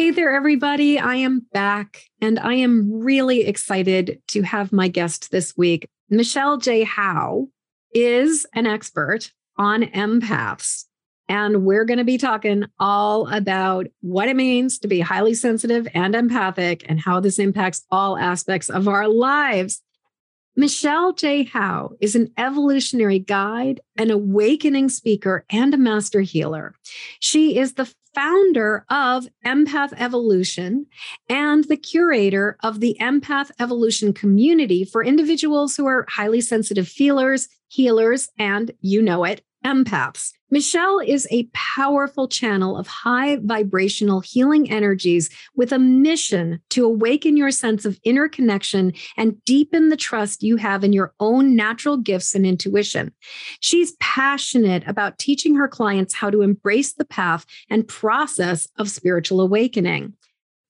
Hey there, everybody. I am back and I am really excited to have my guest this week. Michelle J. Howe is an expert on empaths. And we're going to be talking all about what it means to be highly sensitive and empathic and how this impacts all aspects of our lives. Michelle J. Howe is an evolutionary guide, an awakening speaker, and a master healer. She is the founder of Empath Evolution and the curator of the Empath Evolution community for individuals who are highly sensitive feelers, healers, and you know it, empaths. Michelle is a powerful channel of high vibrational healing energies with a mission to awaken your sense of inner connection and deepen the trust you have in your own natural gifts and intuition. She's passionate about teaching her clients how to embrace the path and process of spiritual awakening.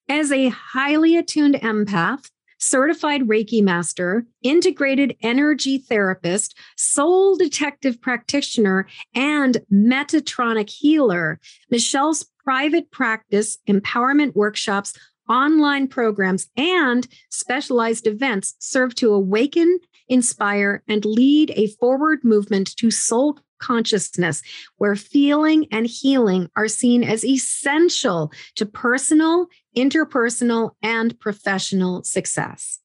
As a highly attuned empath, certified Reiki master, integrated energy therapist, soul detective practitioner, and Metatronic healer. Michelle's private practice, empowerment workshops, online programs, and specialized events serve to awaken, inspire, and lead a forward movement to soul consciousness, where feeling and healing are seen as essential to personal, interpersonal, and professional success.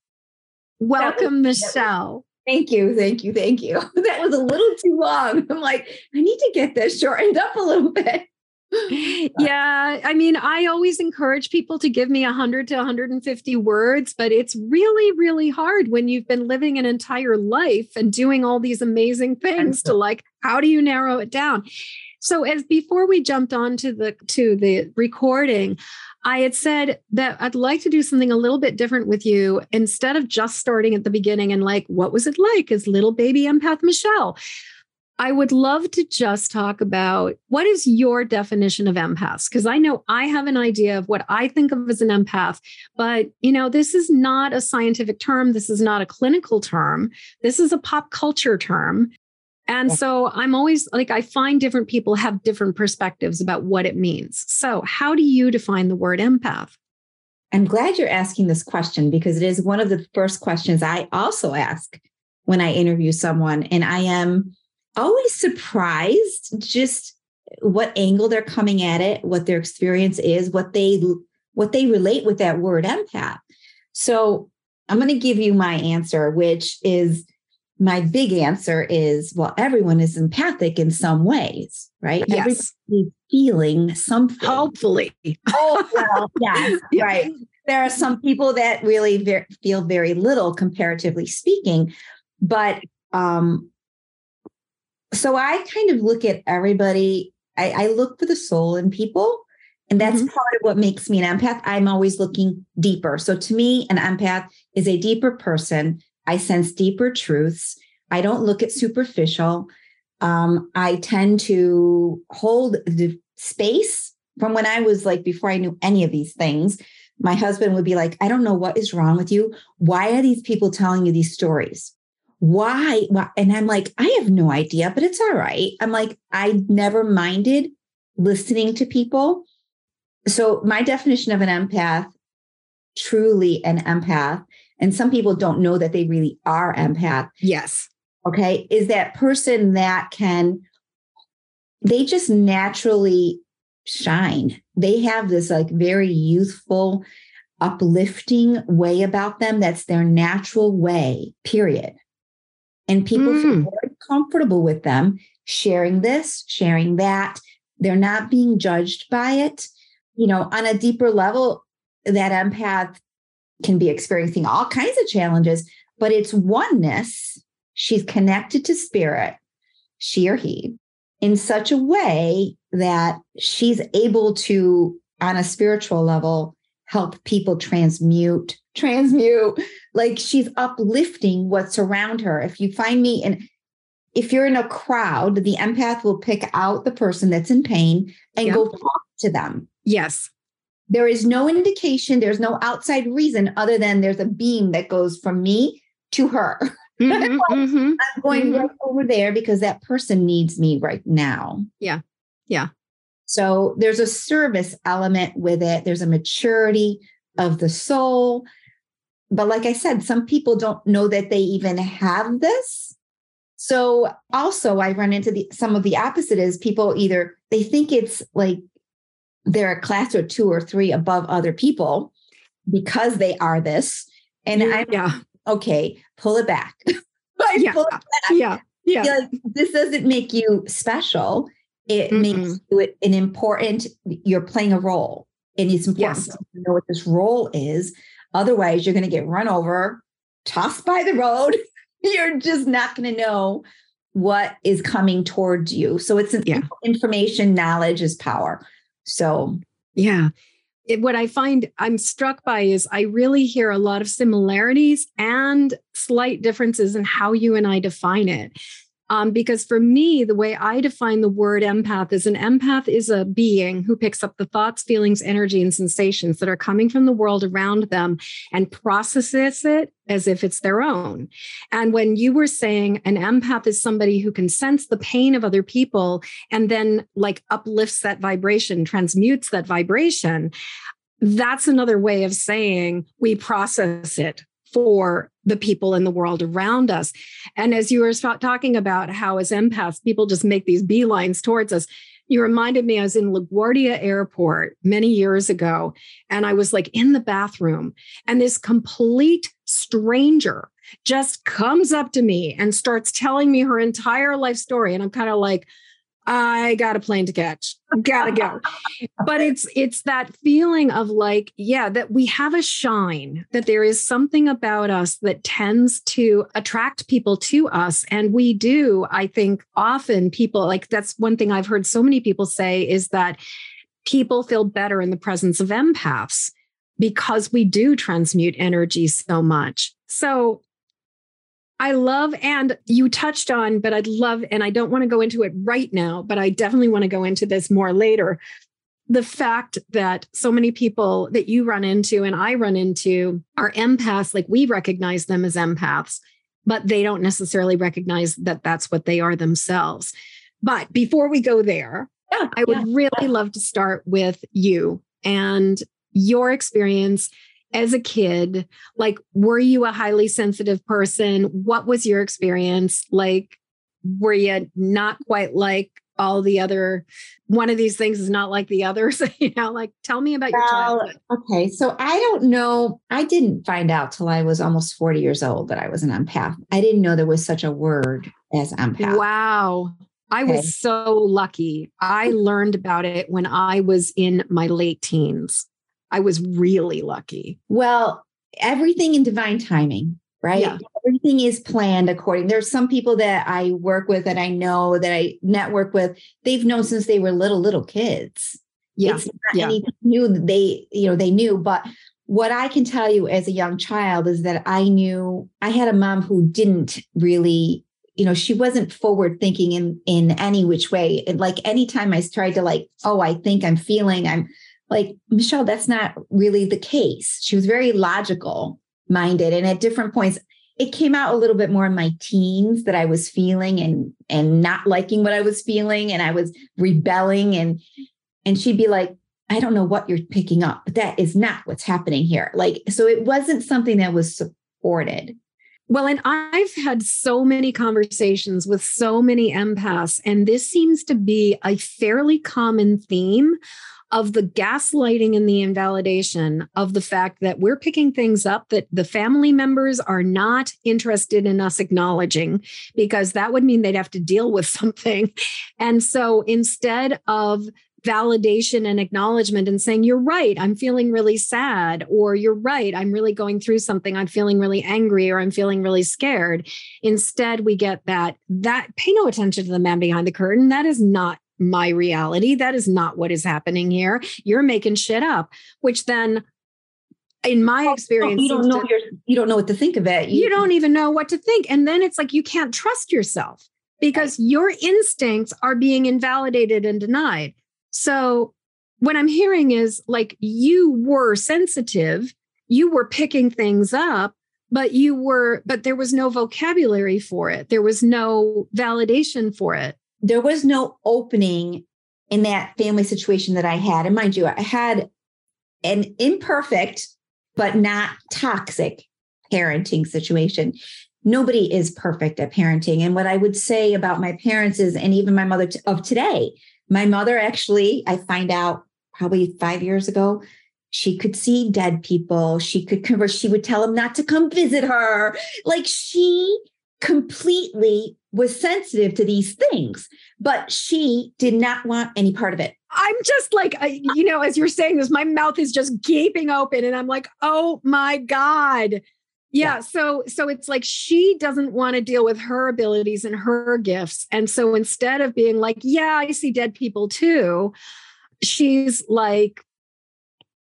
Welcome, was, Michelle. Thank you. Thank you. Thank you. That was a little too long. I'm like, I need to get this shortened up a little bit. Uh, yeah i mean i always encourage people to give me 100 to 150 words but it's really really hard when you've been living an entire life and doing all these amazing things to like how do you narrow it down so as before we jumped on to the to the recording I had said that I'd like to do something a little bit different with you instead of just starting at the beginning and like, what was it like as little baby empath Michelle? I would love to just talk about what is your definition of empath? Because I know I have an idea of what I think of as an empath, but you know, this is not a scientific term. This is not a clinical term. This is a pop culture term. And so I'm always like, I find different people have different perspectives about what it means. So, how do you define the word empath? I'm glad you're asking this question because it is one of the first questions I also ask when I interview someone. And I am always surprised just what angle they're coming at it, what their experience is, what they what they relate with that word empath. So I'm going to give you my answer, which is my big answer is well, everyone is empathic in some ways, right? Yes. Everybody's feeling something. Hopefully. Oh, well, yes, right. There are some people that really ver- feel very little comparatively speaking, but um, so I kind of look at everybody, I, I look for the soul in people. And that's mm-hmm. part of what makes me an empath. I'm always looking deeper. So to me, an empath is a deeper person. I sense deeper truths. I don't look at superficial. Um, I tend to hold the space from when I was like, before I knew any of these things. My husband would be like, I don't know what is wrong with you. Why are these people telling you these stories? Why, why? And I'm like, I have no idea, but it's all right. I'm like, I never minded listening to people. So my definition of an empath, truly an empath, and some people don't know that they really are empath. Yes. Okay. Is that person that can, they just naturally shine. They have this like very youthful, uplifting way about them. That's their natural way, period and people mm. feel very comfortable with them sharing this, sharing that. They're not being judged by it. You know, on a deeper level, that empath can be experiencing all kinds of challenges, but it's oneness. She's connected to spirit, she or he, in such a way that she's able to, on a spiritual level, help people transmute, transmute. Like she's uplifting what's around her. If you find me in, if you're in a crowd, the empath will pick out the person that's in pain and go talk to them. Yes. There is no indication, there's no outside reason other than there's a beam that goes from me to her. Mm-hmm, mm-hmm, I'm going mm-hmm. right over there because that person needs me right now. Yeah. Yeah. So there's a service element with it, there's a maturity of the soul. But like I said, some people don't know that they even have this. So also I run into the some of the opposite is people either they think it's like they're a class or two or three above other people because they are this. And I'm yeah. okay, pull it back. yeah. Pull it back. Yeah. Yeah. Like, this doesn't make you special it mm makes you an important you're playing a role and it's important yes. to know what this role is otherwise you're going to get run over tossed by the road you're just not going to know what is coming towards you so it's an yeah. information knowledge is power so yeah it, what I find I'm struck by is I really hear a lot of similarities and slight differences in how you and I define it. Um, because for me, the way I define the word empath is an empath is a being who picks up the thoughts, feelings, energy, and sensations that are coming from the world around them and processes it as if it's their own. And when you were saying an empath is somebody who can sense the pain of other people and then like uplifts that vibration, transmutes that vibration, that's another way of saying we process it for the people in the world around us. And as you were talking about how, as empaths, people just make these beelines towards us, you reminded me I was in LaGuardia Airport many years ago, and I was like in the bathroom, and this complete stranger just comes up to me and starts telling me her entire life story. And I'm kind of like, I got a plane to catch. Gotta go. but it's it's that feeling of like, yeah, that we have a shine, that there is something about us that tends to attract people to us. And we do, I think, often people like that's one thing I've heard so many people say is that people feel better in the presence of empaths because we do transmute energy so much. So I love, and you touched on, but I'd love, and I don't want to go into it right now, but I definitely want to go into this more later. The fact that so many people that you run into and I run into are empaths, like we recognize them as empaths, but they don't necessarily recognize that that's what they are themselves. But before we go there, yeah, I would yeah. really love to start with you and your experience as a kid like were you a highly sensitive person what was your experience like were you not quite like all the other one of these things is not like the others you know like tell me about well, your childhood okay so i don't know i didn't find out till i was almost 40 years old that i was an empath i didn't know there was such a word as empath wow I okay. was so lucky. I learned about it when I was in my late teens. I was really lucky. Well, everything in divine timing, right? Yeah. Everything is planned according. There's some people that I work with that I know that I network with, they've known since they were little, little kids. Yeah. It's not yeah. anything new they, you know, they knew. But what I can tell you as a young child is that I knew I had a mom who didn't really you know she wasn't forward thinking in in any which way and like anytime i tried to like oh i think i'm feeling i'm like, Michelle, that's not really the case. She was very logical minded. And at different points, it came out a little bit more in my teens that I was feeling and and not liking what I was feeling and I was rebelling and and she'd be like I don't know what you're picking up but that is not what's happening here like so it wasn't something that was supported well, and I've had so many conversations with so many empaths, and this seems to be a fairly common theme of the gaslighting and the invalidation of the fact that we're picking things up that the family members are not interested in us acknowledging, because that would mean they'd have to deal with something. And so instead of validation and acknowledgement and saying, You're right, I'm feeling really sad, or You're right, I'm really going through something, I'm feeling really angry, or I'm feeling really scared. Instead, we get that, that pay no attention to the man behind the curtain. That is not my reality. That is not what is happening here. You're making shit up, which then in my experience you don't know to, you don't know what to think of it you, you, don't even know what to think and then it's like you can't trust yourself because right. your instincts are being invalidated and denied so what i'm hearing is like you were sensitive you were picking things up but you were but there was no vocabulary for it there was no validation for it there was no opening in that family situation that i had and mind you i had an imperfect but not toxic parenting situation nobody is perfect at parenting and what i would say about my parents is and even my mother of today my mother actually i find out probably five years ago she could see dead people. She could converse. She would tell him not to come visit her. Like she completely was sensitive to these things, but she did not want any part of it. I'm just like, you know, as you're saying this, my mouth is just gaping open and I'm like, oh my God. Yeah, yeah. So so it's like she doesn't want to deal with her abilities and her gifts. And so instead of being like, yeah, I see dead people too, she's like,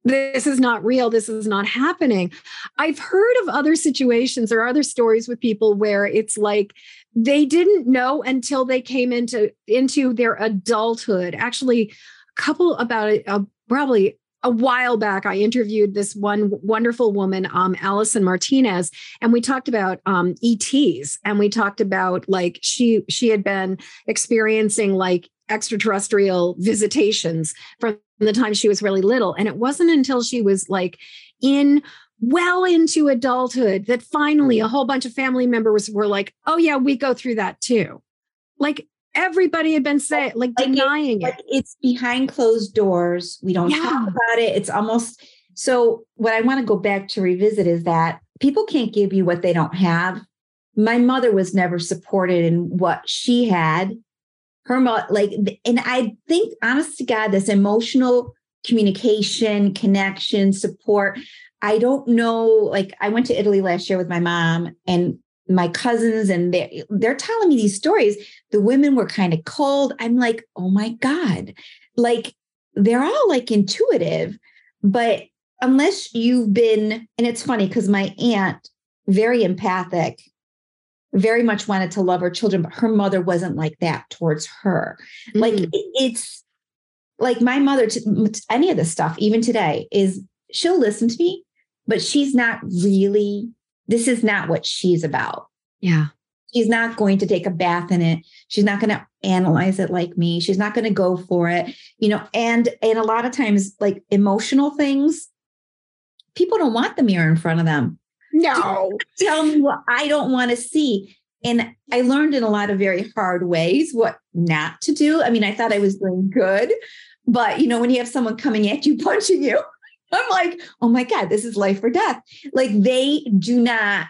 this is not real this is not happening. I've heard of other situations or other stories with people where it's like they didn't know until they came into into their adulthood. Actually a couple about uh, probably a while back, I interviewed this one wonderful woman, um, Allison Martinez, and we talked about um, ETs, and we talked about like she she had been experiencing like extraterrestrial visitations from the time she was really little. And it wasn't until she was like in well into adulthood that finally a whole bunch of family members were like, oh, yeah, we go through that too. Like everybody had been saying, like, like denying it, it. Like it's behind closed doors. We don't yeah. talk about it. It's almost so. What I want to go back to revisit is that people can't give you what they don't have. My mother was never supported in what she had her like and i think honest to god this emotional communication connection support i don't know like i went to italy last year with my mom and my cousins and they're, they're telling me these stories. The women were kind of cold. I'm like oh my god. Like they're all like intuitive but unless you've been and it's funny because my aunt very empathic very much wanted to love her children, but her mother wasn't like that towards her. Mm-hmm. Like mm. it's like my mother, to, any of this stuff, even today, is she'll listen to me, but she's not really, this is not what she's about. Yeah. She's not going to take a bath in it. She's not going to analyze it like me. She's not going to go for it, you know, and and a lot of times like emotional things, people don't want the mirror in front of them. No. Tell me what I don't want to see. And I learned in a lot of very hard ways what not to do. I mean, I thought I was doing good, but you know, when you have someone coming at you, punching you, I'm like, oh my God, this is life or death. Like they do not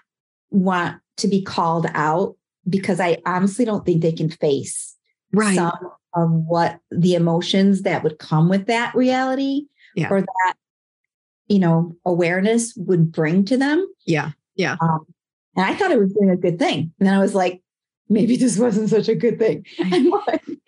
want to be called out because I honestly don't think they can face right. some of what the emotions that would come with that reality yeah. or that you know, awareness would bring to them. Yeah. Yeah. Um, and I thought it was doing a good thing. And then I was like, maybe this wasn't such a good thing.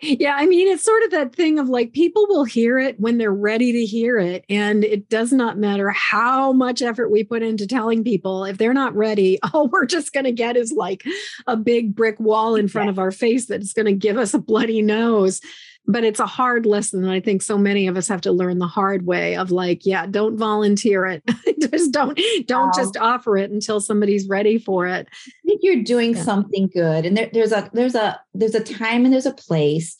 yeah. I mean, it's sort of that thing of like people will hear it when they're ready to hear it. And it does not matter how much effort we put into telling people, if they're not ready, all we're just going to get is like a big brick wall in front of our face that's going to give us a bloody nose but it's a hard lesson and i think so many of us have to learn the hard way of like yeah don't volunteer it just don't don't wow. just offer it until somebody's ready for it i think you're doing yeah. something good and there, there's a there's a there's a time and there's a place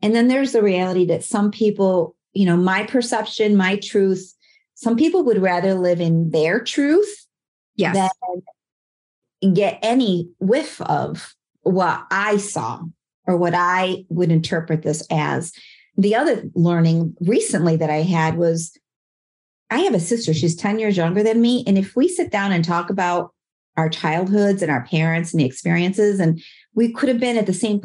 and then there's the reality that some people you know my perception my truth some people would rather live in their truth yes. than get any whiff of what i saw or what I would interpret this as. The other learning recently that I had was I have a sister, she's 10 years younger than me. And if we sit down and talk about our childhoods and our parents and the experiences, and we could have been at the same,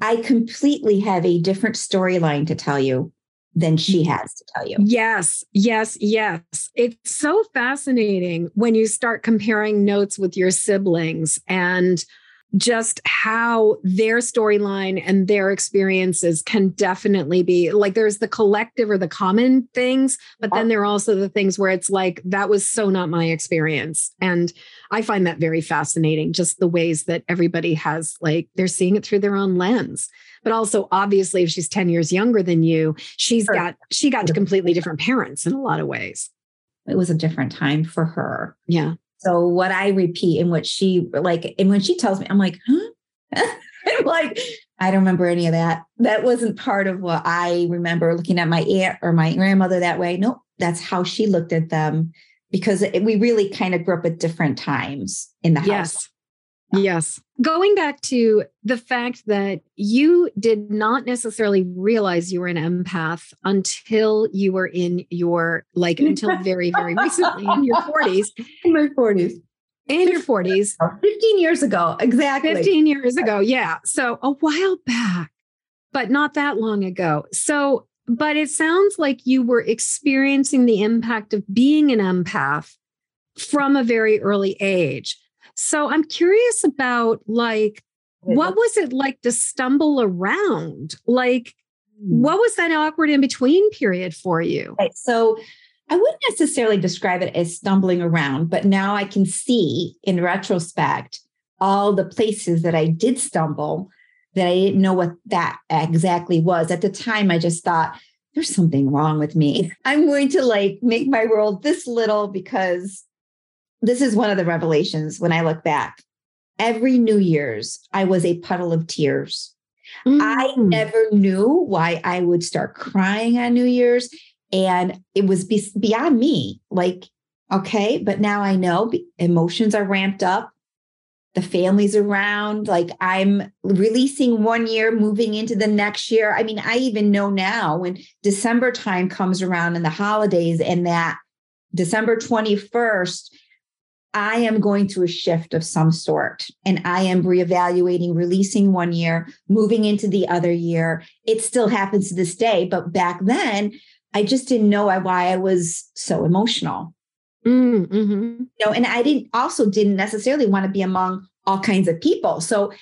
I completely have a different storyline to tell you than she mm. has to tell you. Yes, yes, yes. It's so fascinating when you start comparing notes with your siblings and just how their storyline and their experiences can definitely be like there's the collective or the common things, but then there are also the things where it's like, that was so not my experience. And I find that very fascinating, just the ways that everybody has, like, they're seeing it through their own lens. But also, obviously, if she's 10 years younger than you, she's sure. got, she got to completely different parents in a lot of ways. It was a different time for her. Yeah. So what I repeat and what she like, and when she tells me, I'm like, huh? I'm like, I don't remember any of that. That wasn't part of what I remember looking at my aunt or my grandmother that way. No, nope, that's how she looked at them because we really kind of grew up at different times in the house. Yes. Going back to the fact that you did not necessarily realize you were an empath until you were in your, like, until very, very recently in your 40s. In my 40s. In your 40s. 15 years ago. Exactly. 15 years ago. Yeah. So a while back, but not that long ago. So, but it sounds like you were experiencing the impact of being an empath from a very early age. So I'm curious about like, what was it like to stumble around? Like, hmm. what was that awkward in between period for you? Right. So I wouldn't necessarily describe it as stumbling around, but now I can see in retrospect all the places that I did stumble that I didn't know what that exactly was. At the time, I just thought, there's something wrong with me. I'm going to like make my world this little because this is one of the revelations when I look back. Every New Year's, I was a puddle of tears. Mm. I never knew why I would start crying on New Year's. And it was be- beyond me. Like, okay, but now I know emotions are ramped up. The family's around. Like, I'm releasing one year, moving into the next year. I mean, I even know now when December time comes around and the holidays and that December 21st, I am going through a shift of some sort and I am reevaluating, releasing one year, moving into the other year. It still happens to this day, but back then, I just didn't know why I was so emotional. Mm, mm-hmm. You know, and I didn't also didn't necessarily want to be among all kinds of people. So,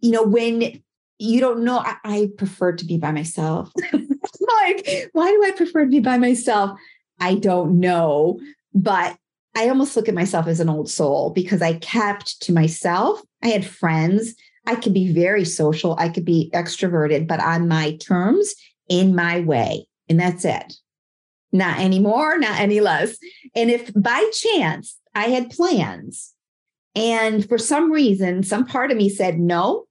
you know, when you don't know, I, I prefer to be by myself. like, why do I prefer to be by myself? I don't know. But I almost look at myself as an old soul because I kept to myself. I had friends. I could be very social. I could be extroverted, but on my terms, in my way. And that's it. Not anymore, not any less. And if by chance I had plans and for some reason, some part of me said no,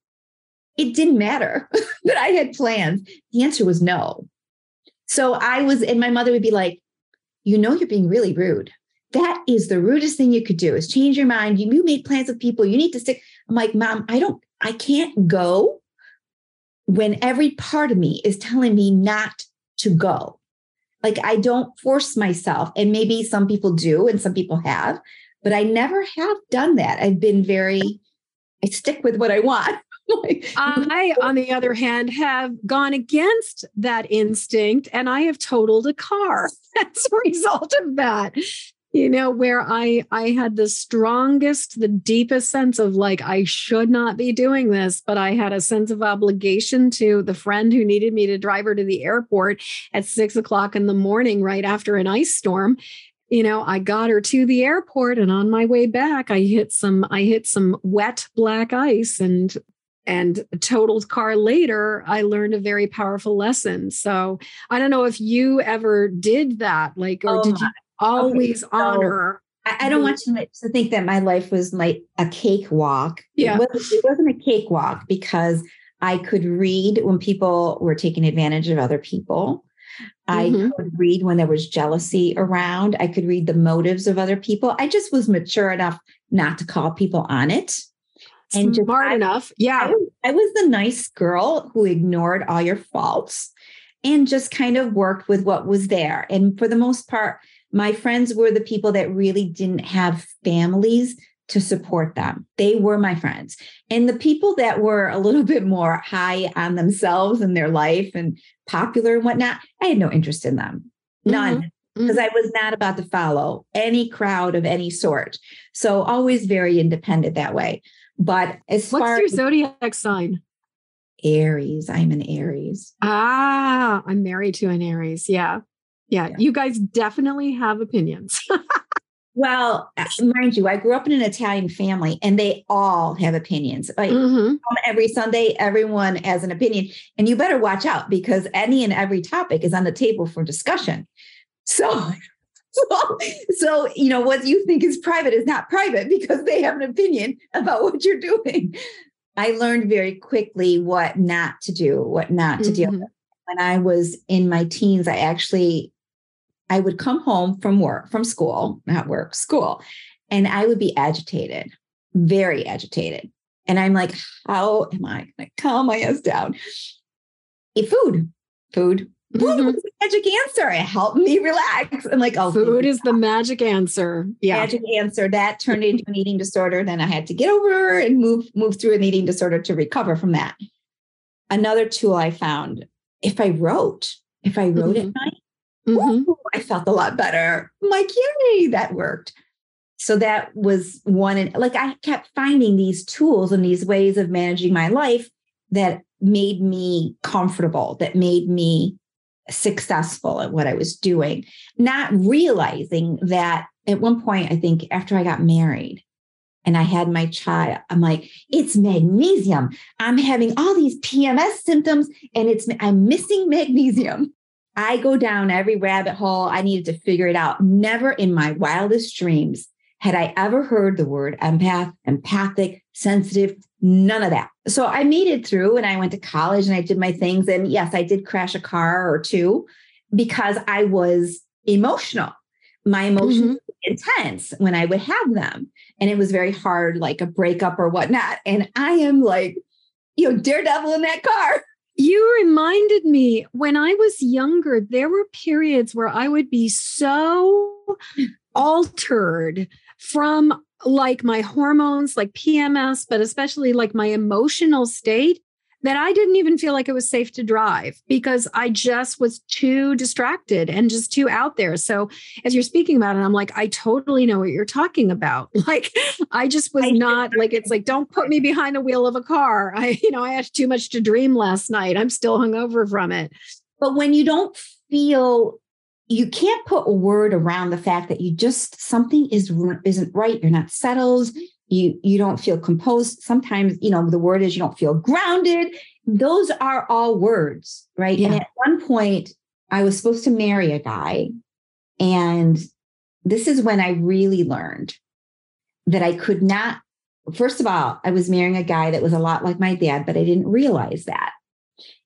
it didn't matter that I had plans. The answer was no. So I was, and my mother would be like, you know, you're being really rude that is the rudest thing you could do is change your mind. You, you made plans with people. You need to stick. I'm like, mom, I don't, I can't go when every part of me is telling me not to go. Like I don't force myself. And maybe some people do and some people have, but I never have done that. I've been very, I stick with what I want. I, on the other hand, have gone against that instinct and I have totaled a car as a result of that you know where i i had the strongest the deepest sense of like i should not be doing this but i had a sense of obligation to the friend who needed me to drive her to the airport at six o'clock in the morning right after an ice storm. You know i got her to the airport and on my way back i hit some i hit some wet black ice and and totaled car later i learned a very powerful lesson. So i don't know if you ever did that like or oh did um, you always okay, so honor. I, I don't want you to think that my life was like a cakewalk. Yeah. It wasn't, it wasn't a cakewalk because I could read when people were taking advantage of other people. I mm-hmm. could read when there was jealousy around. I could read the motives of other people. I just was mature enough not to call people on it. And smart just, enough. Yeah. I, I was the nice girl who ignored all your faults and just kind of worked with what was there. And for the most part, my friends were the people that really didn't have families to support them. They were my friends. And the people that were a little bit more high on themselves and their life and popular and whatnot, I had no interest in them. None. Mm-hmm because mm-hmm. I was not about to follow any crowd of any sort. So always very independent that way. But as What's far your zodiac sign? Aries, I'm an Aries. Ah, I'm married to an Aries. Yeah. Yeah. Yeah. You guys definitely have opinions. Well, mind you, I grew up in an Italian family and they all have opinions. Like Mhm. every Sunday, everyone has an opinion. And you better watch out because any and every topic is on the table for discussion. So, so, so you know, what you think is private is not private because they have an opinion about what you're doing. I learned very quickly what not to do, what not to deal Mhm. with. When I was in my teens, I actually I would come home from work, from school, not work, school, and I would be agitated, very agitated. And I'm like, how am I going to calm my ass down? Eat food, food. Food Mhm. was the magic answer. It helped me relax. I'm like, oh, Food is the magic answer. Yeah. magic answer. That turned into an eating disorder. Then I had to get over and move move through an eating disorder to recover from that. Another tool I found: if I wrote, if I wrote at night. Mhm. Ooh, I felt a lot better. I'm like, yay, that worked. So that was one. And like I kept finding these tools and these ways of managing my life that made me comfortable, that made me successful at what I was doing, not realizing that at one point, I think after I got married and I had my child, I'm like, it's magnesium. I'm having all these PMS symptoms and it's I'm missing magnesium. I go down every rabbit hole. I needed to figure it out. Never in my wildest dreams had I ever heard the word empath, empathic, sensitive, none of that. So I made it through and I went to college and I did my things. And yes, I did crash a car or two because I was emotional. My emotions mm-hmm. were intense when I would have them. And it was very hard, like a breakup or whatnot. And I am like, you know, daredevil in that car. You reminded me when I was younger, there were periods where I would be so altered from like my hormones, like PMS, but especially like my emotional state that I didn't even feel like it was safe to drive because I just was too distracted and just too out there. So as you're speaking about it, I'm like, I totally know what you're talking about. Like I just was I- not like it's like, don't put me behind the wheel of a car. I, you know, I had too much to dream last night. I'm still hungover from it. But when you don't feel you can't put a word around the fact that you just something is isn't right. You're not settled. You you don't feel composed. Sometimes you know the word is you don't feel grounded. Those are all words, right? And at one point, I was supposed to marry a guy, and this is when I really learned that I could not. First of all, I was marrying a guy that was a lot like my dad, but I didn't realize that.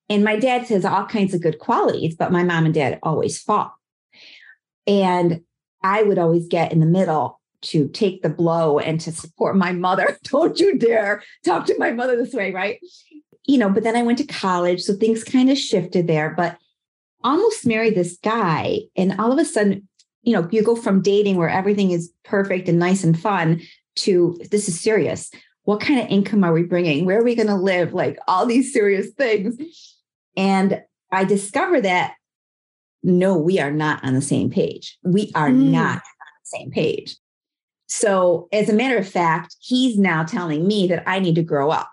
And my dad says all kinds of good qualities, but my mom and dad always fought. And I would always get in the middle to take the blow and to support my mother. Don't you dare talk to my mother this way, right? You know, but then I went to college. So things kind of shifted there, but almost married this guy. And all of a sudden, you know, you go from dating where everything is perfect and nice and fun to this is serious. What kind of income are we bringing? Where are we going to live? Like all these serious things. And I discovered that no, we are not on the same page. We are Mm. not on the same page. So, as a matter of fact, he's now telling me that I need to grow up,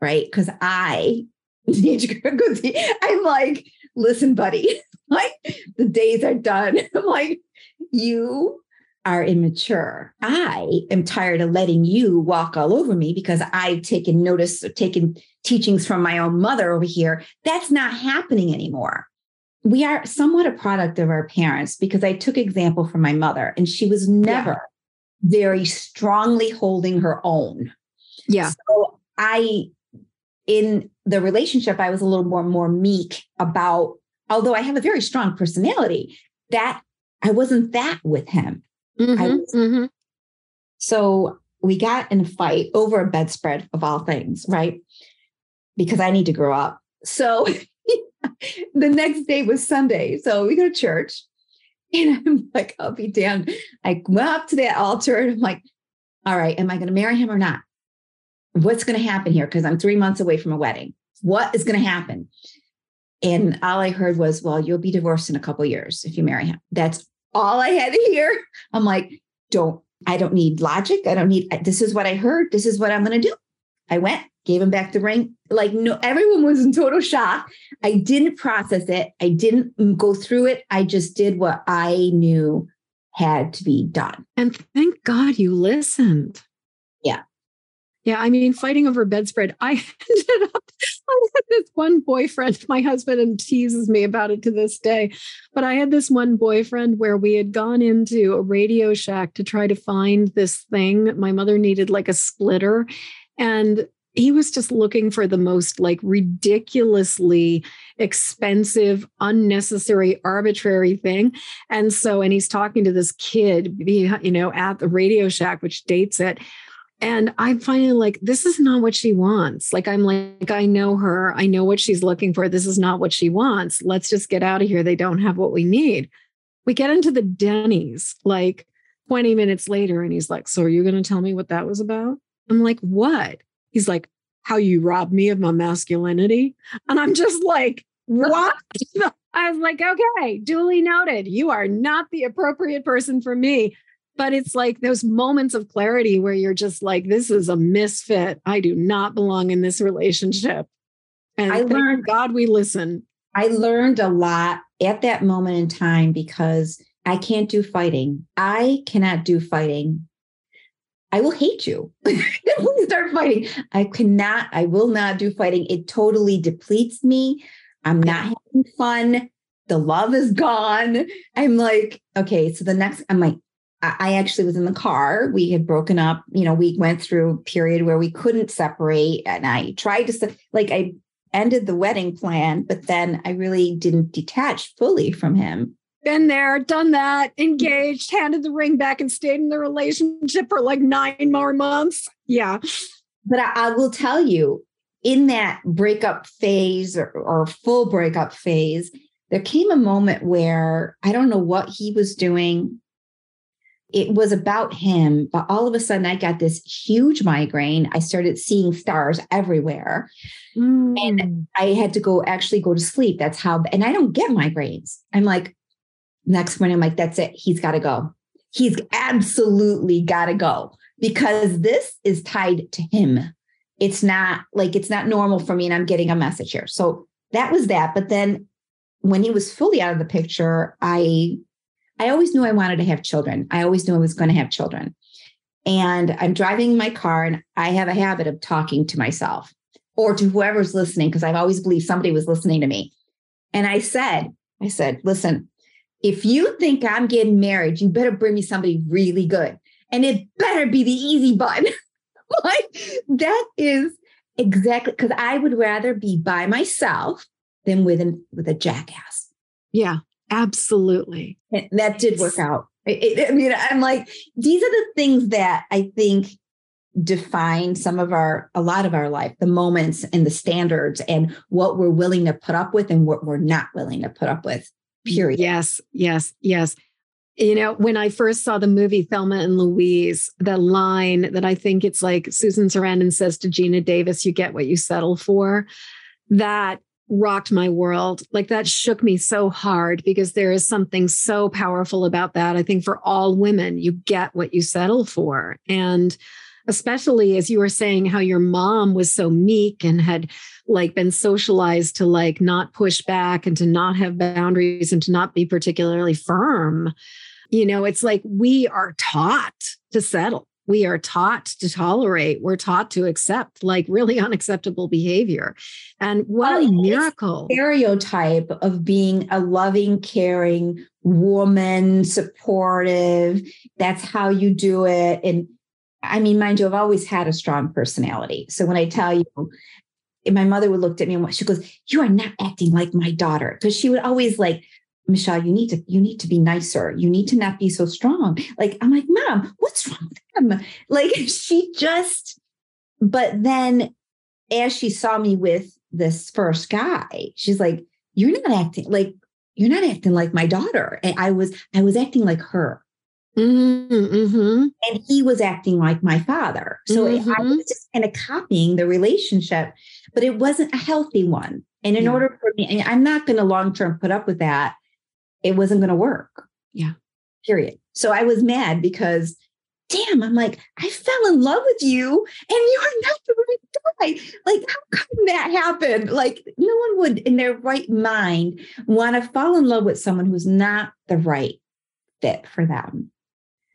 right? Because I need to grow up. I'm like, listen, buddy, like the days are done. I'm like, you are immature. I am tired of letting you walk all over me because I've taken notice, or taken teachings from my own mother over here. That's not happening anymore. We are somewhat a product of our parents because I took example from my mother and she was never very strongly holding her own. Yeah. So I, in the relationship, I was a little more more meek about, although I have a very strong personality, that I wasn't that with him. Mhm, was- mhm. So we got in a fight over a bedspread of all things, right? Because I need to grow up. So the next day was Sunday. So we go to church. And I'm like, I'll be damned. I went up to that altar and I'm like, all right, am I going to marry him or not? What's going to happen here? Because I'm three months away from a wedding. What is going to happen? And all I heard was, well, you'll be divorced in a couple years if you marry him. That's all I had to hear. I'm like, don't, I don't need logic. I don't need, this is what I heard. This is what I'm going to do. I went, gave him back the ring. Like no, everyone was in total shock. I didn't process it. I didn't go through it. I just did what I knew had to be done. And thank God you listened. Yeah. Yeah, I mean, fighting over bedspread. I ended up, I had this one boyfriend, my husband and teases me about it to this day. But I had this one boyfriend where we had gone into a Radio Shack to try to find this thing. My mother needed like a splitter. And he was just looking for the most like ridiculously expensive, unnecessary, arbitrary thing. And so, and he's talking to this kid, you know, at the Radio Shack, which dates it. And I'm finally like, this is not what she wants. Like, I'm like, I know her. I know what she's looking for. This is not what she wants. Let's just get out of here. They don't have what we need. We get into the Denny's like 20 minutes later, and he's like, So are you going to tell me what that was about? I'm like, What? He's like, How you robbed me of my masculinity. And I'm just like, What? I was like, Okay, duly noted. You are not the appropriate person for me but it's like those moments of clarity where you're just like this is a misfit i do not belong in this relationship and i learned god we listen i learned a lot at that moment in time because i can't do fighting i cannot do fighting i will hate you we start fighting i cannot i will not do fighting it totally depletes me i'm not having fun the love is gone i'm like okay so the next i'm like I actually was in the car. We had broken up. You know, we went through a period where we couldn't separate. And I tried to, like, I ended the wedding plan, but then I really didn't detach fully from him. Been there, done that, engaged, handed the ring back, and stayed in the relationship for like nine more months. Yeah. But I, I will tell you, in that breakup phase or, or full breakup phase, there came a moment where I don't know what he was doing it was about him, but all of a sudden I got this huge migraine. I started seeing stars everywhere. Mm. And I had to go actually go to sleep. That's how, and I don't get migraines. I'm like, next morning, I'm like, that's it. He's got to go. He's absolutely got to go because this is tied to him. It's not like it's not normal for me. And I'm getting a message here. So that was that. But then when he was fully out of the picture, I I always knew I wanted to have children. I always knew I was going to have children. And I'm driving my car and I have a habit of talking to myself or to whoever's listening, because I've always believed somebody was listening to me. And I said, I said, listen, if you think I'm getting married, you better bring me somebody really good. And it better be the easy button. like that is exactly because I would rather be by myself than with an with a jackass. Yeah. Absolutely. And that did work out. I mean, I'm like, these are the things that I think define some of our, a lot of our life, the moments and the standards and what we're willing to put up with and what we're not willing to put up with, period. Yes, yes, yes. You know, when I first saw the movie Thelma and Louise, the line that I think it's like Susan Sarandon says to Geena Davis, you get what you settle for. That rocked my world. Like that shook me so hard because there is something so powerful about that. I think for all women, you get what you settle for. And especially as you were saying how your mom was so meek and had like been socialized to like not push back and to not have boundaries and to not be particularly firm. You know, it's like we are taught to settle. We are taught to tolerate. We're taught to accept like really unacceptable behavior. And what well, a oh, miracle. stereotype of being a loving caring woman supportive. That's how you do it. And i mean mind you i've always had a strong personality so when i tell you my mother would look at me and she goes you are not acting like my daughter because she would always like Michelle, you need to you need to be nicer. You need to not be so strong. Like I'm like, mom, what's wrong with them? Like she just, but then as she saw me with this first guy, she's like, you're not acting like you're not acting like my daughter. And I was I was acting like her. Mm-hmm, mm-hmm. And he was acting like my father. So mm-hmm. I was just kind of copying the relationship, but it wasn't a healthy one. And in yeah. order for me, and I'm not going to long term put up with that it wasn't going to work. Yeah. Period. So I was mad because damn, I'm like, I fell in love with you and you're not the right guy. Like, how could that happen? Like, no one would in their right mind want to fall in love with someone who's not the right fit for them.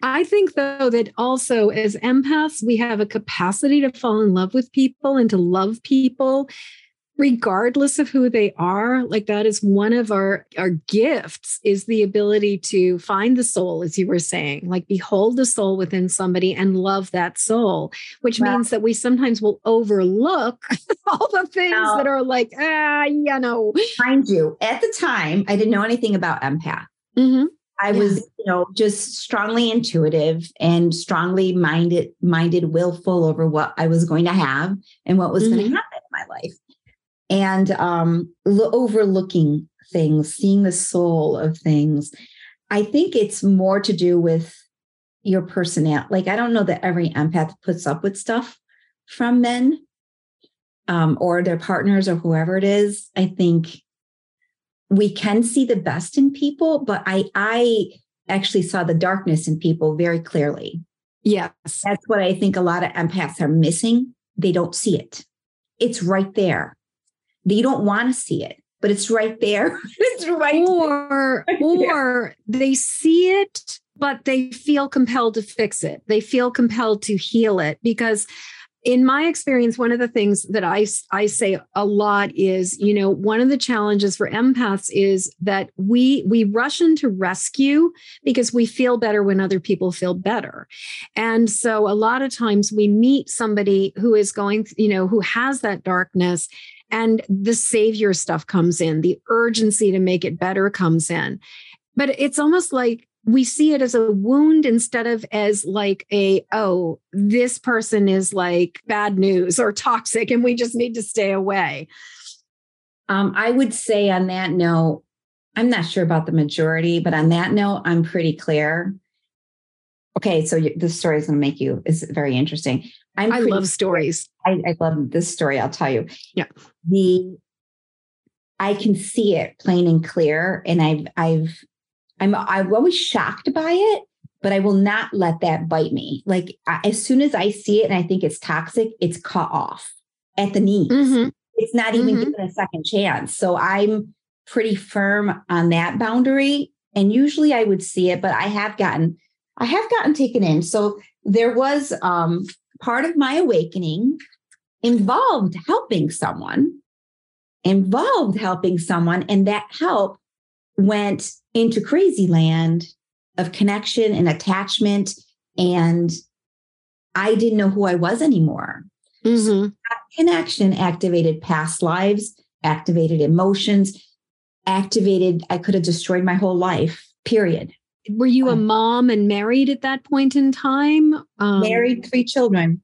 I think, though, that also as empaths, we have a capacity to fall in love with people and to love people regardless of who they are like that is one of our our gifts is the ability to find the soul as you were saying like behold the soul within somebody and love that soul which wow. means that we sometimes will overlook all the things that are like ah you know mind you at the time i didn't know anything about empath mm-hmm. I yeah. was, you know, just strongly intuitive and strongly minded, minded, willful over what I was going to have and what was mm-hmm. going to happen in my life and um, lo- overlooking things, seeing the soul of things. I think it's more to do with your personality. Like, I don't know that every empath puts up with stuff from men um, or their partners or whoever it is. I think we can see the best in people, but I, I actually saw the darkness in people very clearly. Yes. That's what I think a lot of empaths are missing. They don't see it. It's right there you don't want to see it but it's right there it's right or there. or they see it but they feel compelled to fix it they feel compelled to heal it because in my experience one of the things that i i say a lot is you know one of the challenges for empaths is that we we rush into rescue because we feel better when other people feel better. And so a lot of times we meet somebody who is going you know who has that darkness and the savior stuff comes in the urgency to make it better comes in. But it's almost like we see it as a wound instead of as like a oh this person is like bad news or toxic and we just need to stay away. Um, i would say on that note i'm not sure about the majority but on that note i'm pretty clear. Okay so this story is going to make you is very interesting. I'm i love stories. I, I love this story i'll tell you. Yeah. The i can see it plain and clear and i've i've I'm I'm always shocked by it, but I will not let that bite me. Like I, as soon as I see it and I think it's toxic, it's cut off at the knees. Mm-hmm. It's not even mm-hmm. given a second chance. So I'm pretty firm on that boundary. And usually I would see it, but I have gotten I have gotten taken in. So there was um, part of my awakening involved helping someone, involved helping someone, and that help went into crazy land of connection and attachment. And I didn't know who I was anymore. Mm-hmm. So that connection activated past lives, activated emotions, activated, I could have destroyed my whole life, period. Were you a um, mom and married at that point in time? Um, married, three children.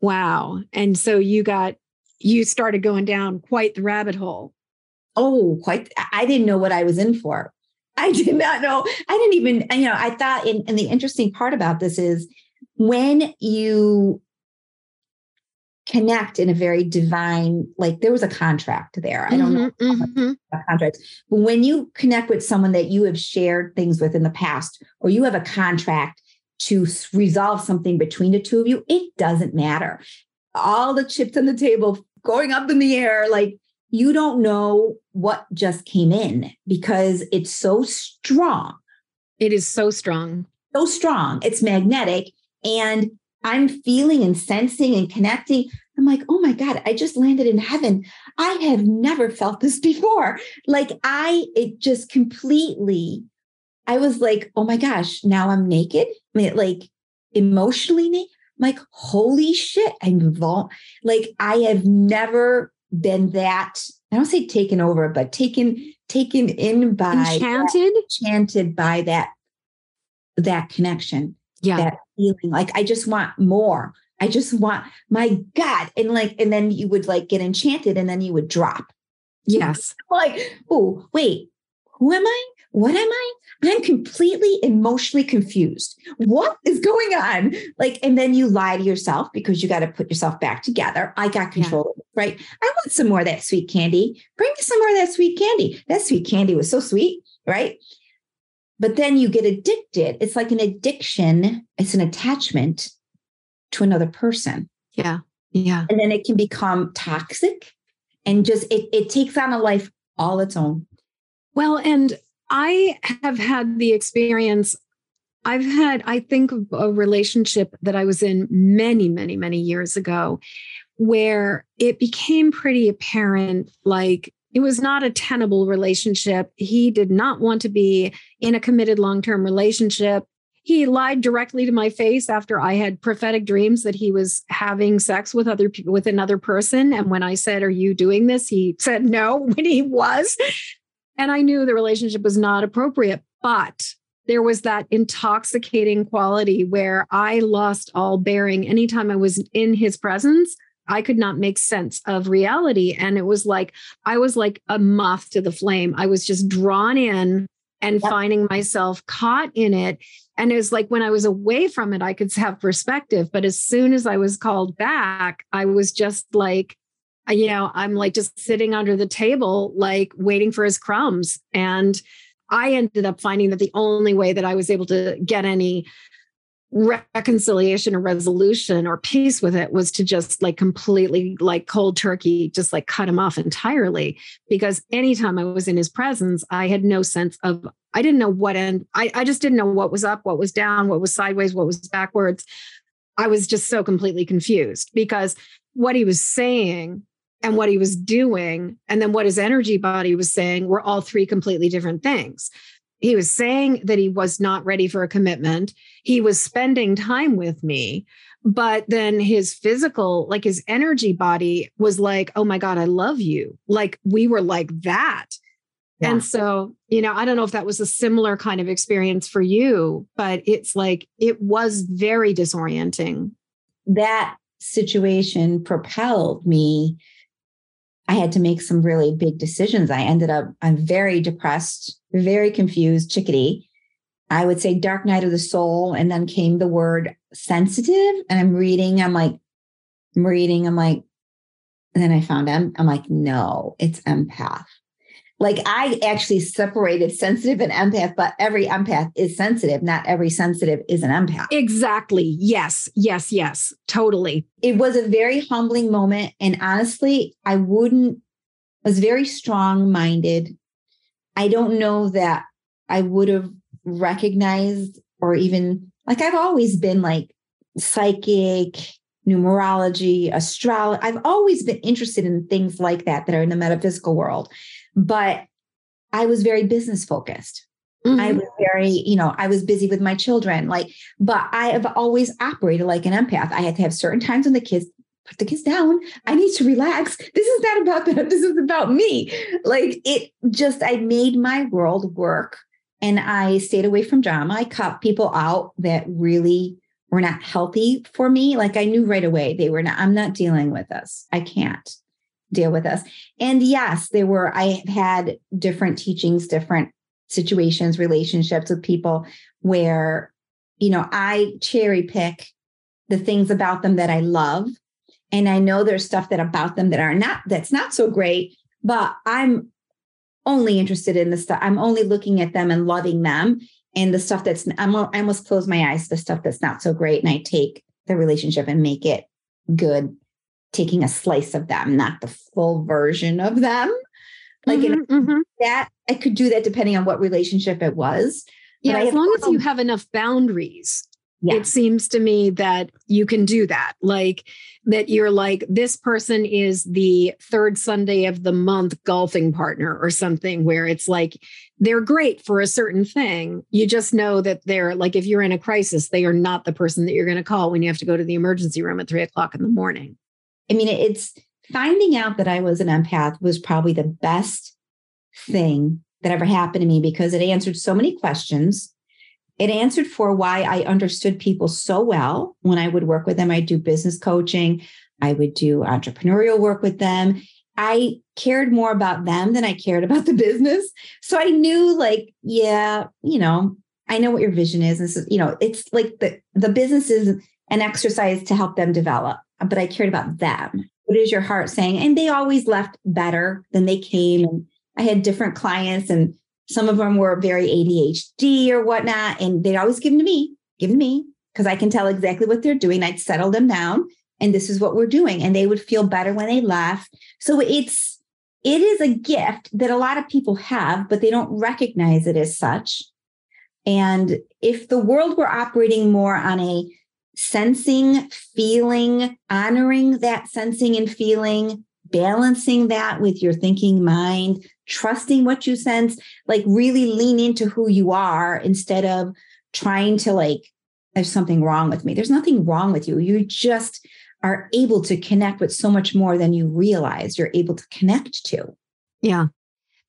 Wow. And so you got, you started going down quite the rabbit hole. Oh, quite. I didn't know what I was in for. I did not know. I didn't even, you know, I thought, and, and the interesting part about this is when you connect in a very divine, like there was a contract there. I don't mm-hmm, know mm-hmm. contract, but when you connect with someone that you have shared things with in the past, or you have a contract to resolve something between the two of you, it doesn't matter. All the chips on the table going up in the air, like you don't know what just came in because it's so strong. It is so strong. So strong. It's magnetic. And I'm feeling and sensing and connecting. I'm like, oh my God, I just landed in heaven. I have never felt this before. Like, I, it just completely, I was like, oh my gosh, now I'm naked. I mean, like emotionally naked. I'm like, holy shit, I'm involved. Like, I have never been that I don't say taken over, but taken taken in by enchanted, that, enchanted by that that connection, yeah, that feeling. Like I just want more. I just want my God, and like, and then you would like get enchanted, and then you would drop. Yes, like, oh wait, who am I? What am I? I'm completely emotionally confused. What is going on? Like, and then you lie to yourself because you got to put yourself back together. I got control, yeah. right? I want some more of that sweet candy. Bring me some more of that sweet candy. That sweet candy was so sweet, right? but then you get addicted. It's like an addiction, it's an attachment to another person. Yeah. Yeah. And then it can become toxic and just it, it takes on a life all its own. Well, and I have had the experience. I've had, I think, a relationship that I was in many, many, many years ago where it became pretty apparent like it was not a tenable relationship. He did not want to be in a committed long term relationship. He lied directly to my face after I had prophetic dreams that he was having sex with other people with another person. And when I said, Are you doing this? He said no when he was. And I knew the relationship was not appropriate. But there was that intoxicating quality where I lost all bearing anytime I was in his presence. I could not make sense of reality. And it was like, I was like a moth to the flame. I was just drawn in and yep. finding myself caught in it. And it was like when I was away from it, I could have perspective. But as soon as I was called back, I was just like, you know, I'm like just sitting under the table, like waiting for his crumbs. And I ended up finding that the only way that I was able to get any reconciliation or resolution or peace with it was to just like completely like cold turkey just like cut him off entirely because anytime i was in his presence i had no sense of i didn't know what end I, I just didn't know what was up what was down what was sideways what was backwards i was just so completely confused because what he was saying and what he was doing and then what his energy body was saying were all three completely different things he was saying that he was not ready for a commitment. He was spending time with me, but then his physical, like his energy body was like, oh my God, I love you. Like we were like that. Yeah. And so, you know, I don't know if that was a similar kind of experience for you, but it's like it was very disorienting. That situation propelled me. I had to make some really big decisions. I ended up, I'm very depressed very confused chickadee. I would say dark night of the soul. And then came the word sensitive. And I'm reading, I'm like, I'm reading, I'm like, and then I found I'm, I'm like, no, it's empath. Like I actually separated sensitive and empath, but every empath is sensitive. Not every sensitive is an empath. Exactly. Yes. Yes. Yes. Totally. It was a very humbling moment. And honestly, I wouldn't, I was very strong minded I don't know that I would have recognized or even like I've always been like psychic, numerology, astrology. I've always been interested in things like that that are in the metaphysical world. But I was very business focused. Mm-hmm. I was very, you know, I was busy with my children. Like, but I have always operated like an empath. I had to have certain times when the kids put the kids down. I need to relax. This is not about them. This is about me. Like it just, I made my world work and I stayed away from drama. I cut people out that really were not healthy for me. Like I knew right away they were not, I'm not dealing with this. I can't deal with this. And yes, there were, I have had different teachings, different situations, relationships with people where, you know, I cherry pick the things about them that I love and I know there's stuff that about them that are not that's not so great, but I'm only interested in the stuff. I'm only looking at them and loving them. And the stuff that's I'm, I almost close my eyes to the stuff that's not so great. And I take the relationship and make it good, taking a slice of them, not the full version of them. Like mm-hmm, mm-hmm. that, I could do that depending on what relationship it was. Yeah, as long as you have enough boundaries yeah. it seems to me that you can do that like that you're like this person is the third sunday of the month golfing partner or something where it's like they're great for a certain thing you just know that they're like if you're in a crisis they are not the person that you're going to call when you have to go to the emergency room at three o'clock in the morning i mean it's finding out that i was an empath was probably the best thing that ever happened to me because it answered so many questions it answered for why I understood people so well when I would work with them. I'd do business coaching, I would do entrepreneurial work with them. I cared more about them than I cared about the business. So I knew, like, yeah, you know, I know what your vision is. This is, you know, it's like the the business is an exercise to help them develop, but I cared about them. Mm. What is your heart saying? And they always left better than they came. And I had different clients and some of them were very ADHD or whatnot. And they'd always give them to me, give them to me, because I can tell exactly what they're doing. I'd settle them down and this is what we're doing. And they would feel better when they left. So it's, it is a gift that a lot of people have, but they don't recognize it as such. And if the world were operating more on a sensing, feeling, honoring that sensing and feeling, balancing that with your thinking mind, trusting what you sense, like really lean into who you are instead of trying to like, there's something wrong with me. There's nothing wrong with you. You just are able to connect with so much more than you realize you're able to connect to. Yeah.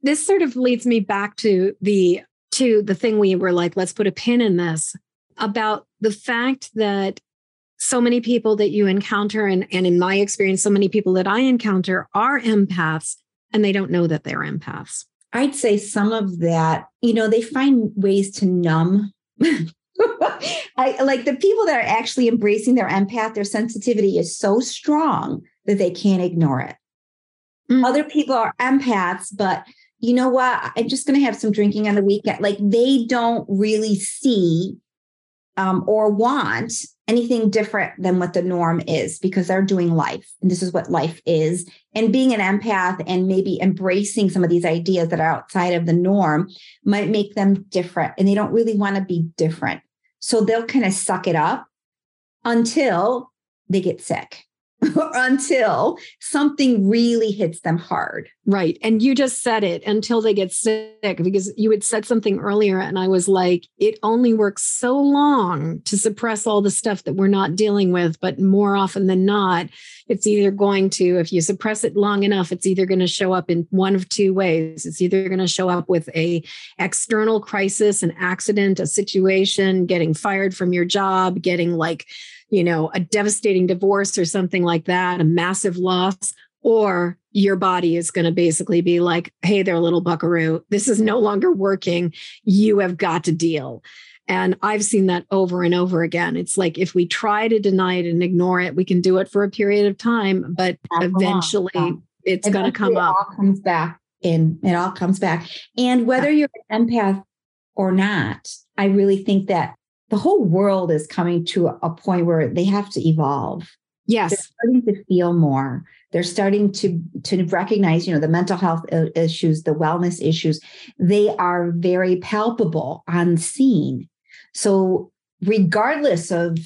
This sort of leads me back to the to the thing we were like let's put a pin in this about the fact that so many people that you encounter and, and in my experience so many people that i encounter are empaths and they don't know that they're empaths i'd say some of that you know they find ways to numb I like the people that are actually embracing their empath, their sensitivity is so strong that they can't ignore it. Mm-hmm. Other people are empaths, but you know what? I'm just going to have some drinking on the weekend. Like they don't really see um, or want anything different than what the norm is because they're doing life and this is what life is. And being an empath and maybe embracing some of these ideas that are outside of the norm might make them different and they don't really want to be different. So they'll kind of suck it up until they get sick. until something really hits them hard. Right. And you just said it until they get sick because you had said something earlier. And I was like, it only works so long to suppress all the stuff that we're not dealing with. But more often than not, it's either going to, if you suppress it long enough, it's either going to show up in one of two ways. It's either going to show up with a external crisis, an accident, a situation, getting fired from your job, getting like you know, a devastating divorce or something like that, a massive loss, or your body is going to basically be like, hey, there, little buckaroo, this is no longer working. You have got to deal. And I've seen that over and over again. It's like if we try to deny it and ignore it, we can do it for a period of time, but eventually yeah. it's going to come up. It all comes back in. It all comes back. And whether you're an empath or not, I really think that the whole world is coming to a point where they have to evolve. Yes. They're starting to feel more. They're starting to, to recognize, you know, the mental health uh, issues, the wellness issues. They are very palpable, unseen. So, regardless of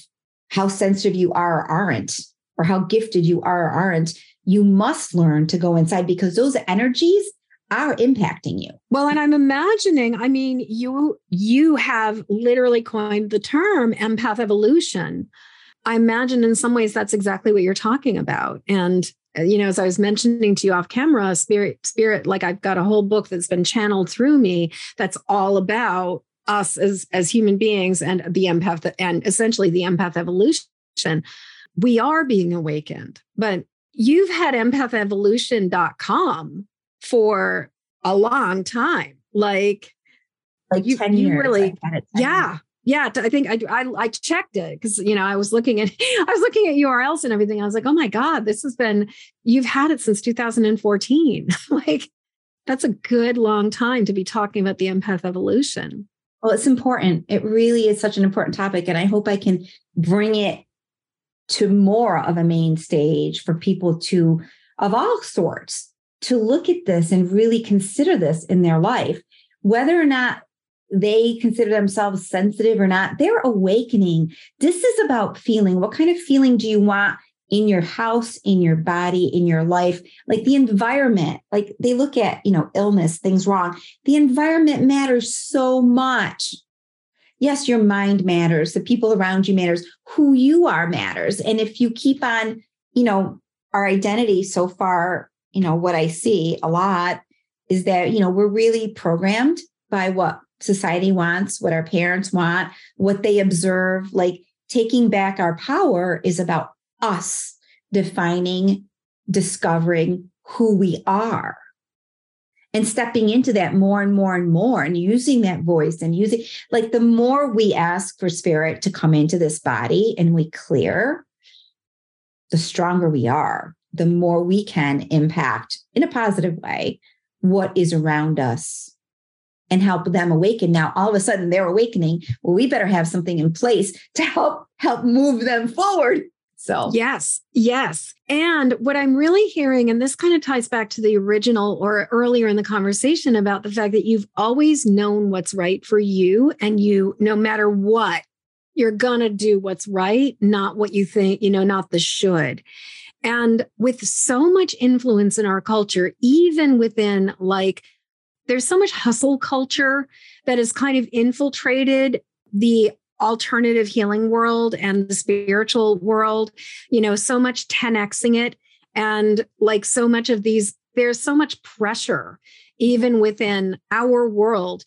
how sensitive you are or aren't, or how gifted you are or aren't, you must learn to go inside because those energies are impacting you. Well, and I'm imagining, I mean, you you have literally coined the term empath evolution. I imagine in some ways that's exactly what you're talking about. And uh, you know, as I was mentioning to you off camera, spirit, spirit, like I've got a whole book that's been channeled through me that's all about us as as human beings and the empath and essentially the empath evolution. We are being awakened, but you've had empathevolution.com for a long time. Like, like you, 10 years. really, yeah. Yeah, I think I, I, I checked it because you know I was looking at I was looking at URLs and everything. I was like, oh my god, this has been you've had it since 2014. like that's a good long time to be talking about the empath evolution. Well, it's important. It really is such an important topic, and I hope I can bring it to more of a main stage for people to of all sorts to look at this and really consider this in their life, whether or not they consider themselves sensitive or not, they're awakening. This is about feeling. What kind of feeling do you want in your house, in your body, in your life? Like the environment, like they look at, you know, illness, things wrong. The environment matters so much. Yes, your mind matters, the people around you matters, who you are matters. And if you keep on, you know, our identity so far you know, what I see a lot is that, you know, we're really programmed by what society wants, what our parents want, what they observe. Like taking back our power is about us defining, discovering who we are and stepping into that more and more and more and using that voice and using like the more we ask for spirit to come into this body and we clear the stronger we are the more we can impact in a positive way what is around us and help them awaken. Now, all of a sudden they're awakening. Well, we better have something in place to help help move them forward. So, yes, yes. And what I'm really hearing, and this kind of ties back to the original or earlier in the conversation about the fact that you've always known what's right for you, and you, no matter what, you're to do what's right, not what you think, you know, not the should. And with so much influence in our culture, even within like, there's so much hustle culture that has kind of infiltrated the alternative healing world and the spiritual world, you know, so much 10xing it. And like so much of these, there's so much pressure, even within our world,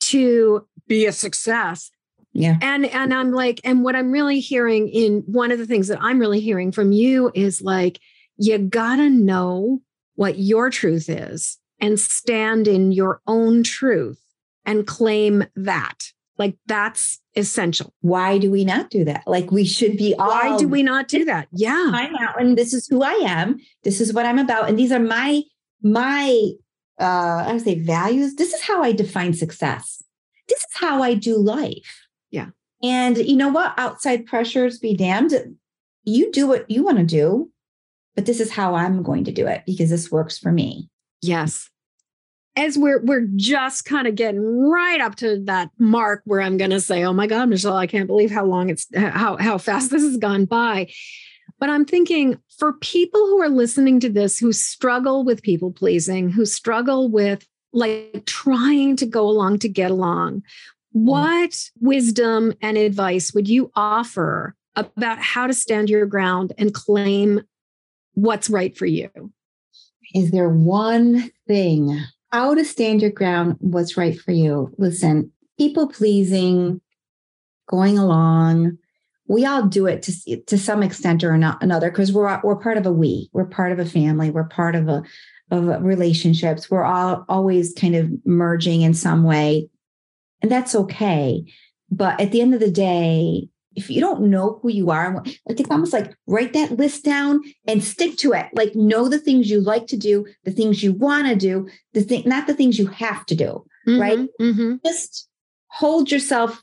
to be a success. Yeah. And and I'm like, and what I'm really hearing in one of the things that I'm really hearing from you is like, you gotta know what your truth is and stand in your own truth and claim that. Like that's essential. Why do we not do that? Like we should be all Why do we not do that? Yeah. I'm out and this is who I am. This is what I'm about. And these are my my uh I would say values. This is how I define success. This is how I do life. And you know what? Outside pressures be damned. You do what you want to do, but this is how I'm going to do it because this works for me. Yes as we're we're just kind of getting right up to that mark where I'm going to say, "Oh my God, Michelle, I can't believe how long it's how how fast this has gone by." But I'm thinking for people who are listening to this who struggle with people pleasing, who struggle with like trying to go along to get along, what wisdom and advice would you offer about how to stand your ground and claim what's right for you? Is there one thing how to stand your ground, what's right for you. Listen, people pleasing, going along, we all do it to to some extent or not another because we're we're part of a we, we're part of a family, we're part of a of relationships. We're all always kind of merging in some way, and that's okay. But at the end of the day, if you don't know who you are, like it's almost like write that list down and stick to it. Like know the things you like to do, the things you want to do, the thing, not the things you have to do, mm-hmm, right? Mm-hmm. Just hold yourself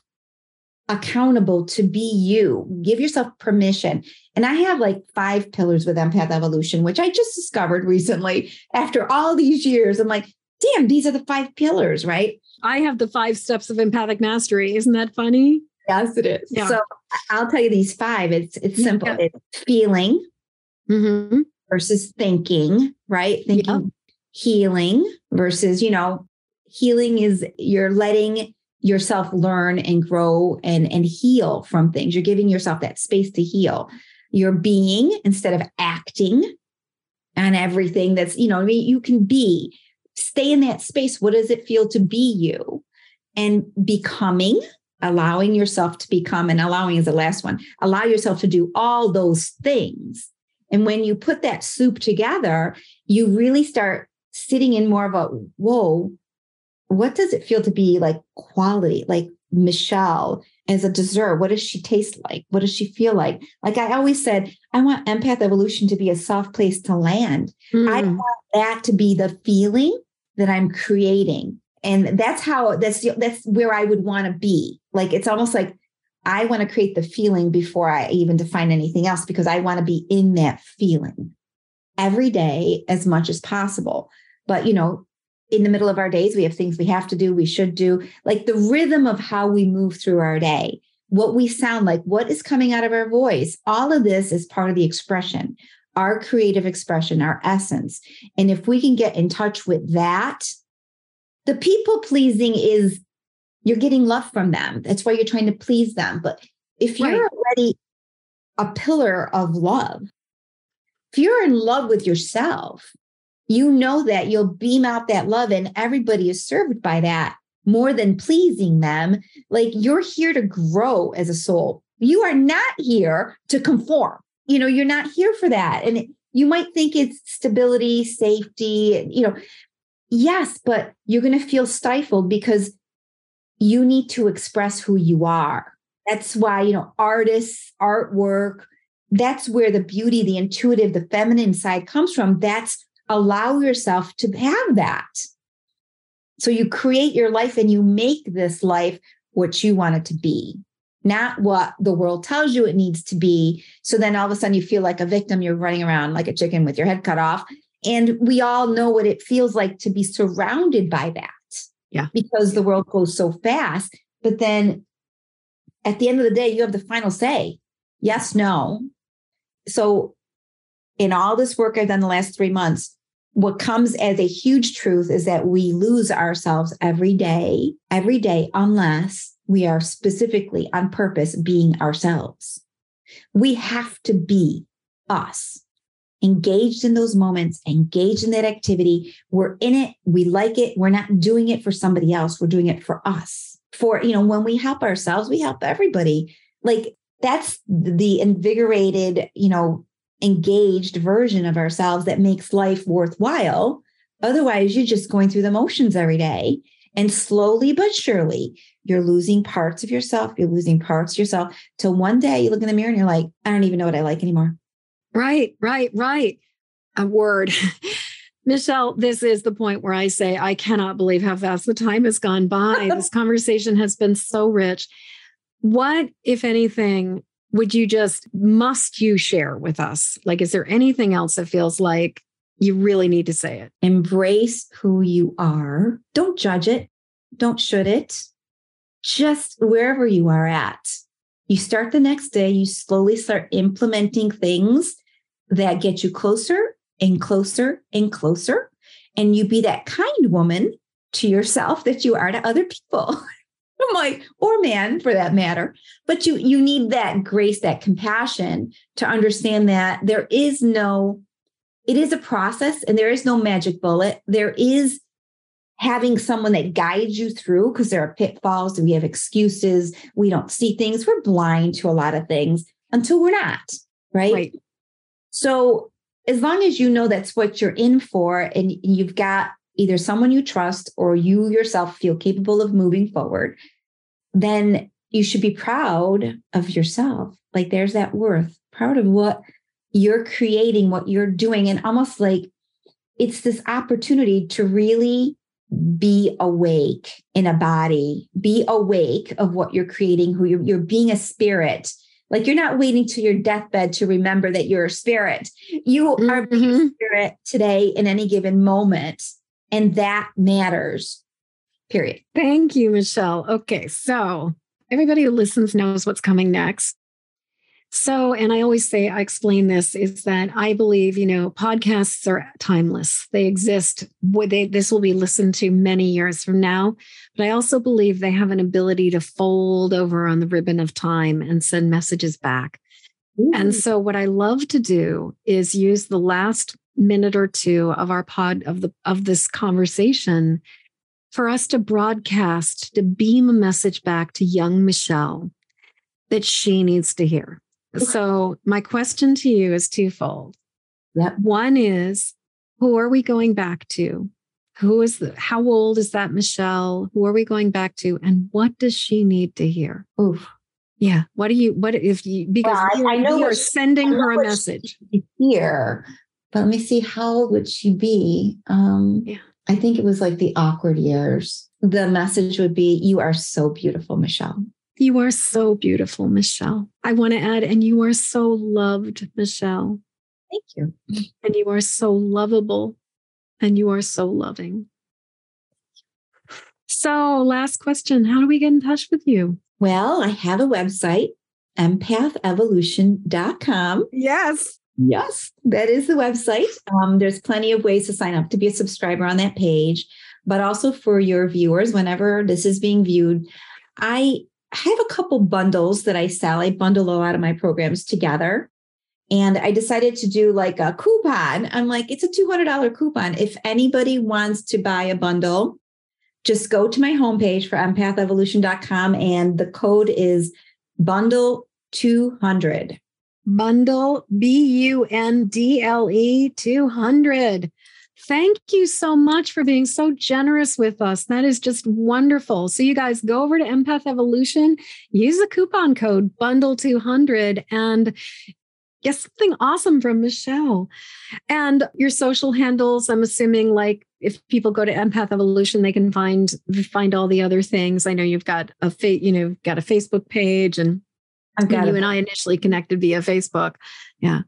accountable to be you. Give yourself permission. And I have like five pillars with empath evolution, which I just discovered recently after all these years. I'm like, damn, these are the five pillars, right? I have the five steps of empathic mastery. Isn't that funny? Yes, it is. Yeah. So I'll tell you these five. It's it's simple. Yeah. It's feeling mm-hmm. versus thinking, right? Thinking, yeah. healing versus, you know, healing is you're letting yourself learn and grow and and heal from things. You're giving yourself that space to heal. You're being instead of acting on everything that's, you know, I mean, you can be, stay in that space. What does it feel to be you? And becoming allowing yourself to become, and allowing is the last one, allow yourself to do all those things. And when you put that soup together, you really start sitting in more of a, whoa, what does it feel to be like quality? Like Michelle as a dessert, what does she taste like? What does she feel like? Like I always said, I want empath evolution to be a soft place to land. Mm. I want that to be the feeling that I'm creating and that's how that's that's where i would want to be like it's almost like i want to create the feeling before i even define anything else because i want to be in that feeling every day as much as possible but you know in the middle of our days we have things we have to do we should do like the rhythm of how we move through our day what we sound like what is coming out of our voice all of this is part of the expression our creative expression our essence and if we can get in touch with that the people pleasing is you're getting love from them. That's why you're trying to please them. But if you're right. already a pillar of love, if you're in love with yourself, you know that you'll beam out that love and everybody is served by that more than pleasing them. Like you're here to grow as a soul. You are not here to conform. You know, you're not here for that. And you might think it's stability, safety, you know, Yes, but you're going to feel stifled because you need to express who you are. That's why, you know, artists, artwork, that's where the beauty, the intuitive, the feminine side comes from. That's allow yourself to have that. So you create your life and you make this life what you want it to be, not what the world tells you it needs to be. So then all of a sudden you feel like a victim. You're running around like a chicken with your head cut off. And we all know what it feels like to be surrounded by that. Yeah. Because the world goes so fast. But then at the end of the day, you have the final say yes, no. So in all this work I've done the last three months, what comes as a huge truth is that we lose ourselves every day, every day, unless we are specifically on purpose being ourselves. We have to be us, engaged in those moments, engaged in that activity. We're in it. We like it. We're not doing it for somebody else. We're doing it for us. For, you know, when we help ourselves, we help everybody. Like that's the invigorated, you know, engaged version of ourselves that makes life worthwhile. Otherwise, you're just going through the motions every day. And slowly but surely, you're losing parts of yourself. You're losing parts of yourself till one day you look in the mirror and you're like, I don't even know what I like anymore. Right, right, right. A word. Michelle, this is the point where I say, I cannot believe how fast the time has gone by. this conversation has been so rich. What, if anything, would you just, must you share with us? Like, is there anything else that feels like you really need to say it? Embrace who you are. Don't judge it. Don't should it. Just wherever you are at. You start the next day, you slowly start implementing things that get you closer and closer and closer. And you be that kind woman to yourself that you are to other people. Like, or man for that matter. But you you need that grace, that compassion to understand that there is no, it is a process and there is no magic bullet. There is having someone that guides you through because there are pitfalls and we have excuses. We don't see things. We're blind to a lot of things until we're not, right? right. So as long as you know that's what you're in for and you've got either someone you trust or you yourself feel capable of moving forward, then you should be proud of yourself. Like there's that worth, proud of what you're creating, what you're doing, and almost like it's this opportunity to really be awake in a body, be awake of what you're creating, who you're, you're being a spirit. Like you're not waiting to your deathbed to remember that you're a spirit. You mm-hmm. are being a spirit today in any given moment. And that matters, period. Thank you, Michelle. Okay. So everybody who listens knows what's coming next. So, and I always say, I explain this is that I believe, you know, podcasts are timeless. They exist. They, this will be listened to many years from now. But I also believe they have an ability to fold over on the ribbon of time and send messages back. Ooh. And so, what I love to do is use the last minute or two of our pod of the of this conversation for us to broadcast to beam a message back to young Michelle that she needs to hear. So, my question to you is twofold. Yep. One is, who are we going back to? Who is the, how old is that Michelle? Who are we going back to? And what does she need to hear? Oof. Yeah. What do you, what if you, because well, I, I, know you're sending her a message here, but let me see, how old would she be? Um, yeah. I think it was like the awkward years. The message would be, You are so beautiful, Michelle. You are so beautiful, Michelle. I want to add, and you are so loved, Michelle. Thank you. And you are so lovable and you are so loving. So, last question How do we get in touch with you? Well, I have a website, empathevolution.com. Yes. Yes, that is the website. Um, there's plenty of ways to sign up to be a subscriber on that page, but also for your viewers, whenever this is being viewed, I have a couple bundles that I sell. I bundle a lot of my programs together. And I decided to do like a coupon. I'm like, it's a $200 coupon. If anybody wants to buy a bundle, just go to my homepage for empathevolution.com and the code is bundle 200. Bundle B U N D L E 200. Thank you so much for being so generous with us. That is just wonderful. So, you guys go over to Empath Evolution, use the coupon code bundle200, and get something awesome from Michelle. And your social handles, I'm assuming like if people go to Empath Evolution, they can find find all the other things. I know you've got a fa- you know got a Facebook page, and I've got you and I initially connected via Facebook. Yeah,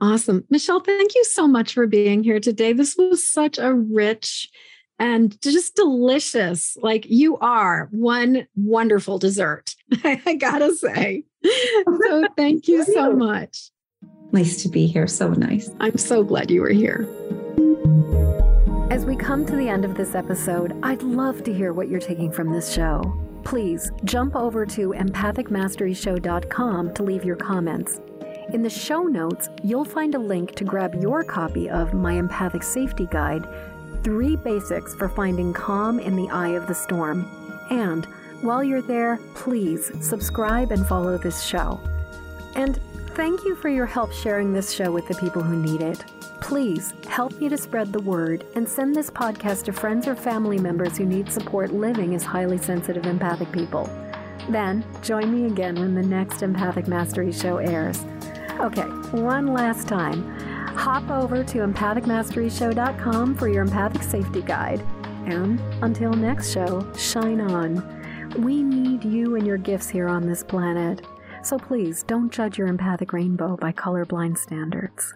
awesome, Michelle. Thank you so much for being here today. This was such a rich and just delicious. Like you are one wonderful dessert. I gotta say. So thank you so much. Nice to be here. So nice. I'm so glad you were here. As we come to the end of this episode, I'd love to hear what you're taking from this show. Please jump over to empathicmasteryshow.com to leave your comments. In the show notes, you'll find a link to grab your copy of my Empathic Safety Guide Three Basics for Finding Calm in the Eye of the Storm. And while you're there, please subscribe and follow this show. And Thank you for your help sharing this show with the people who need it. Please help me to spread the word and send this podcast to friends or family members who need support living as highly sensitive empathic people. Then join me again when the next Empathic Mastery show airs. Okay, one last time. Hop over to empathicmasteryshow.com for your empathic safety guide. And until next show, shine on. We need you and your gifts here on this planet. So please don't judge your empathic rainbow by colorblind standards.